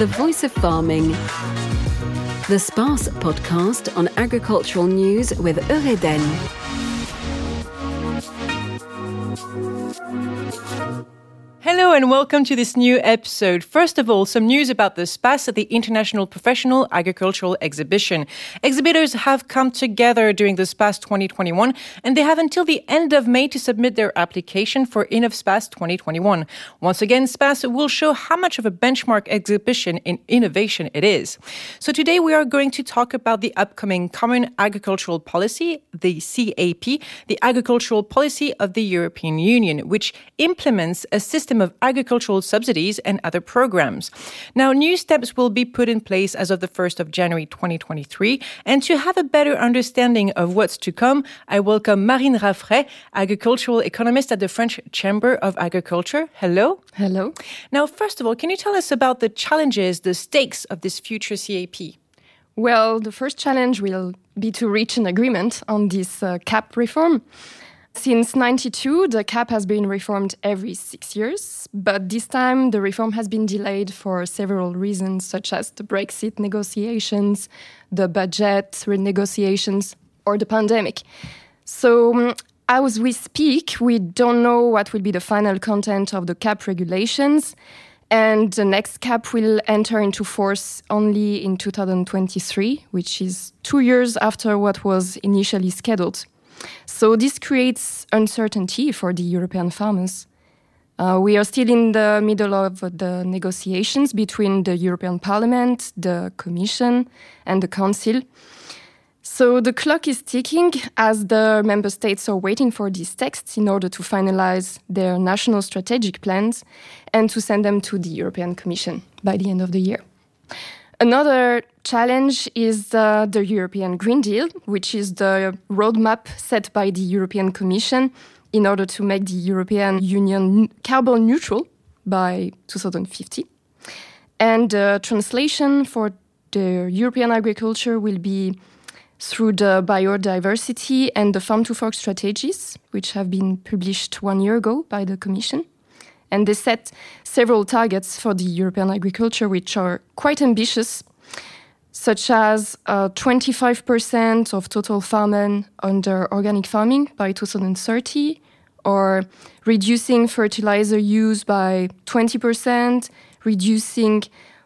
the voice of farming. The SPACE podcast on agricultural news with Eureden. And welcome to this new episode. First of all, some news about the SPACE at the International Professional Agricultural Exhibition. Exhibitors have come together during the SPACE 2021 and they have until the end of May to submit their application for Innov'Space 2021. Once again, SPACE will show how much of a benchmark exhibition in innovation it is. So today we are going to talk about the upcoming Common Agricultural Policy, the CAP, the agricultural policy of the European Union, which implements a system of agricultural subsidies and other programs. Now, new steps will be put in place as of the 1st of January 2023. And to have a better understanding of what's to come, I welcome Marine Raffray, agricultural economist at the French Chamber of Agriculture. Hello. Hello. Now, first of all, can you tell us about the challenges, the stakes of this future CAP? Well, the first challenge will be to reach an agreement on this uh, CAP reform. Since 92, the cap has been reformed every six years, but this time the reform has been delayed for several reasons, such as the Brexit negotiations, the budget renegotiations, or the pandemic. So, um, as we speak, we don't know what will be the final content of the cap regulations, and the next cap will enter into force only in 2023, which is two years after what was initially scheduled. So this creates uncertainty for the European farmers. Uh, we are still in the middle of the negotiations between the European Parliament, the Commission, and the Council. So the clock is ticking as the member states are waiting for these texts in order to finalize their national strategic plans and to send them to the European Commission by the end of the year. Another challenge is uh, the European Green Deal, which is the roadmap set by the European Commission in order to make the European Union carbon neutral by 2050. And the uh, translation for the European agriculture will be through the biodiversity and the farm to fork strategies, which have been published one year ago by the Commission. And they set several targets for the European agriculture, which are quite ambitious, such as uh, 25% of total farmland under organic farming by 2030, or reducing fertilizer use by 20%, reducing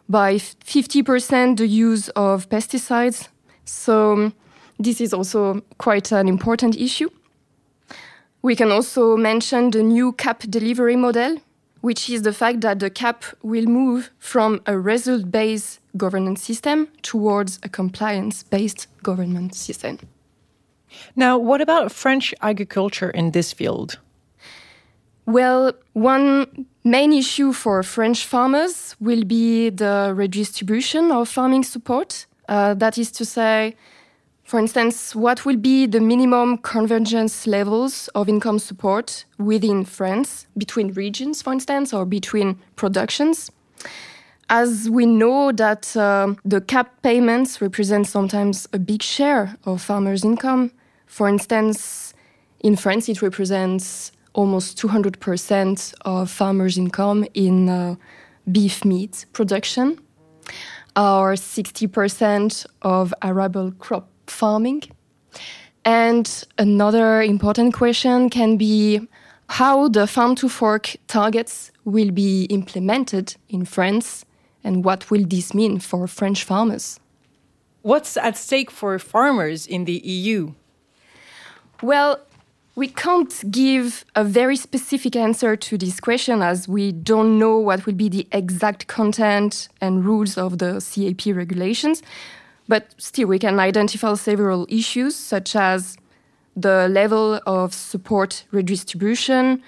by 50% the use of pesticides. So, this is also quite an important issue. We can also mention the new CAP delivery model, which is the fact that the CAP will move from a result based governance system towards a compliance based government system. Now, what about French agriculture in this field? Well, one main issue for French farmers will be the redistribution of farming support. Uh, that is to say, for instance, what will be the minimum convergence levels of income support within France, between regions, for instance, or between productions? As we know that uh, the cap payments represent sometimes a big share of farmers' income. For instance, in France, it represents almost 200% of farmers' income in uh, beef meat production, or 60% of arable crop farming. And another important question can be how the farm to fork targets will be implemented in France and what will this mean for French farmers? What's at stake for farmers in the EU? Well, we can't give a very specific answer to this question as we don't know what will be the exact content and rules of the CAP regulations. But still, we can identify several issues such as the level of support redistribution,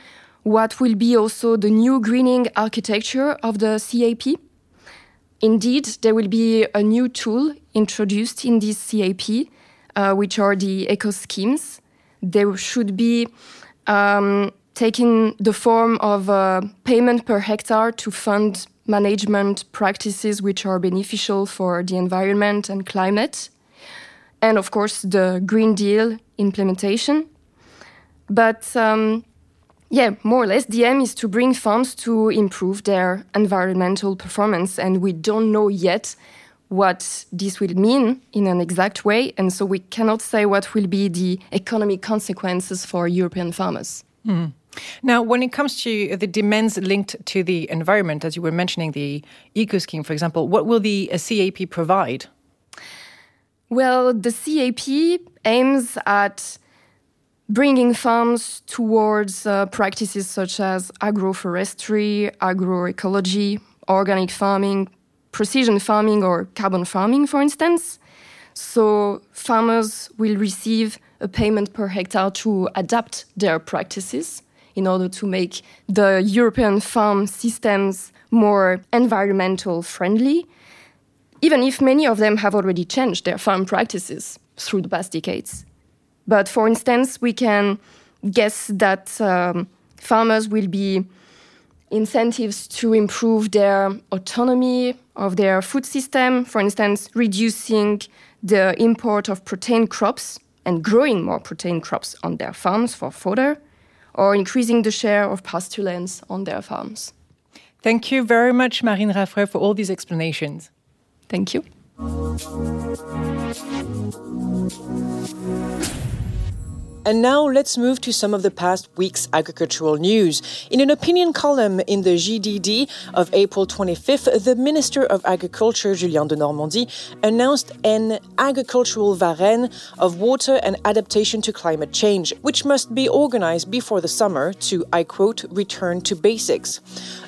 what will be also the new greening architecture of the CAP, Indeed, there will be a new tool introduced in this CAP, uh, which are the eco schemes. They should be um, taking the form of a payment per hectare to fund management practices which are beneficial for the environment and climate. And of course, the Green Deal implementation. But um, Yeah, more or less. The aim is to bring farms to improve their environmental performance, and we don't know yet what this will mean in an exact way, and so we cannot say what will be the economic consequences for European farmers. Mm. Now, when it comes to the demands linked to the environment, as you were mentioning, the eco scheme, for example, what will the uh, CAP provide? Well, the CAP aims at bringing farms towards uh, practices such as agroforestry, agroecology, organic farming, precision farming, or carbon farming, for instance. So, farmers will receive a payment per hectare to adapt their practices in order to make the European farm systems more environmental friendly, even if many of them have already changed their farm practices through the past decades. But for instance, we can guess that um, farmers will be incentives to improve their autonomy of their food system, for instance, reducing the import of protein crops and growing more protein crops on their farms for fodder, or increasing the share of pasture lands on their farms. Thank you very much, Marine Raffray, for all these explanations. Thank you. And now let's move to some of the past week's agricultural news. In an opinion column in the JDD of April 25th, the Minister of Agriculture, Julien Denormandie, announced an agricultural Varenne of water and adaptation to climate change, which must be organized before the summer to, I quote, return to basics.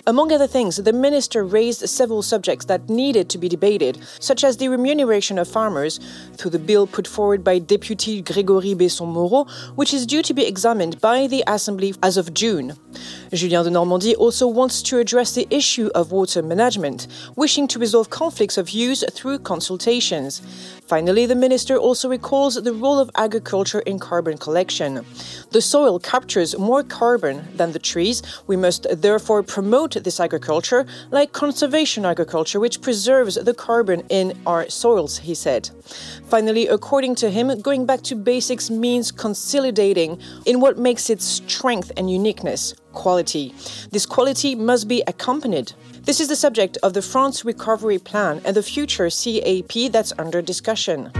Among other things, the minister raised several subjects that needed to be debated, such as the remuneration of farmers through the bill put forward by Deputy Grégory Besson-Moreau, which is due to be examined by the Assembly as of June. Julien Denormandie also wants to address the issue of water management, wishing to resolve conflicts of use through consultations. Finally, the minister also recalls the role of agriculture in carbon collection. The soil captures more carbon than the trees. We must therefore promote this agriculture, like conservation agriculture, which preserves the carbon in our soils, he said. Finally, according to him, going back to basics means consolidating in what makes its strength and uniqueness quality. This quality must be accompanied. This is the subject of the France Recovery Plan and the future CAP that's under discussion.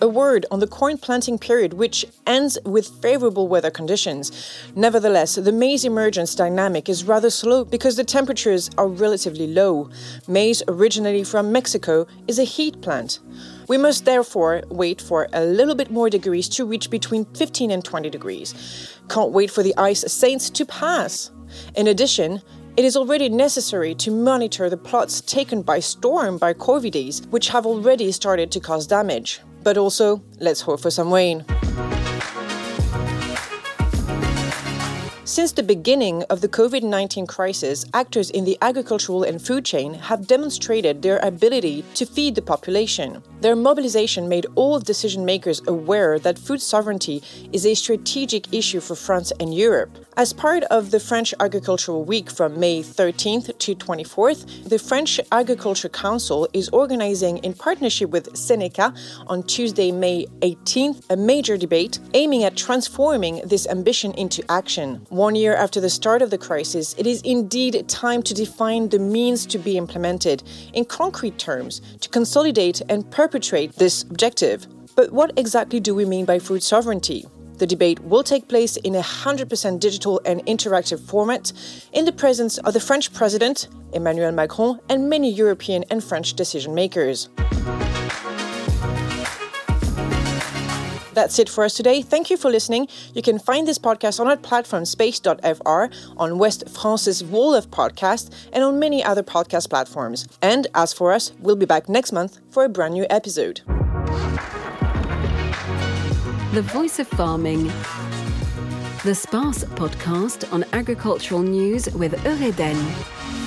A word on the corn planting period, which ends with favorable weather conditions. Nevertheless, the maize emergence dynamic is rather slow because the temperatures are relatively low. Maize, originally from Mexico, is a heat plant. We must therefore wait for a little bit more degrees to reach between 15 and 20 degrees. Can't wait for the ice saints to pass. In addition, it is already necessary to monitor the plots taken by storm by corvidaes, which have already started to cause damage. But also, let's hope for some rain. Since the beginning of the COVID 19 crisis, actors in the agricultural and food chain have demonstrated their ability to feed the population. Their mobilization made all decision makers aware that food sovereignty is a strategic issue for France and Europe. As part of the French Agricultural Week from May 13th to 24th, the French Agriculture Council is organizing, in partnership with Seneca, on Tuesday, May 18th, a major debate aiming at transforming this ambition into action. One year after the start of the crisis, it is indeed time to define the means to be implemented in concrete terms to consolidate and perpetuate this objective. But what exactly do we mean by food sovereignty? The debate will take place in a 100% digital and interactive format in the presence of the French President, Emmanuel Macron, and many European and French decision makers. That's it for us today. Thank you for listening. You can find this podcast on our platform space.fr, on West France's Wall of Podcast, and on many other podcast platforms. And as for us, we'll be back next month for a brand new episode. The Voice of Farming. The SPACE podcast on agricultural news with Eureden.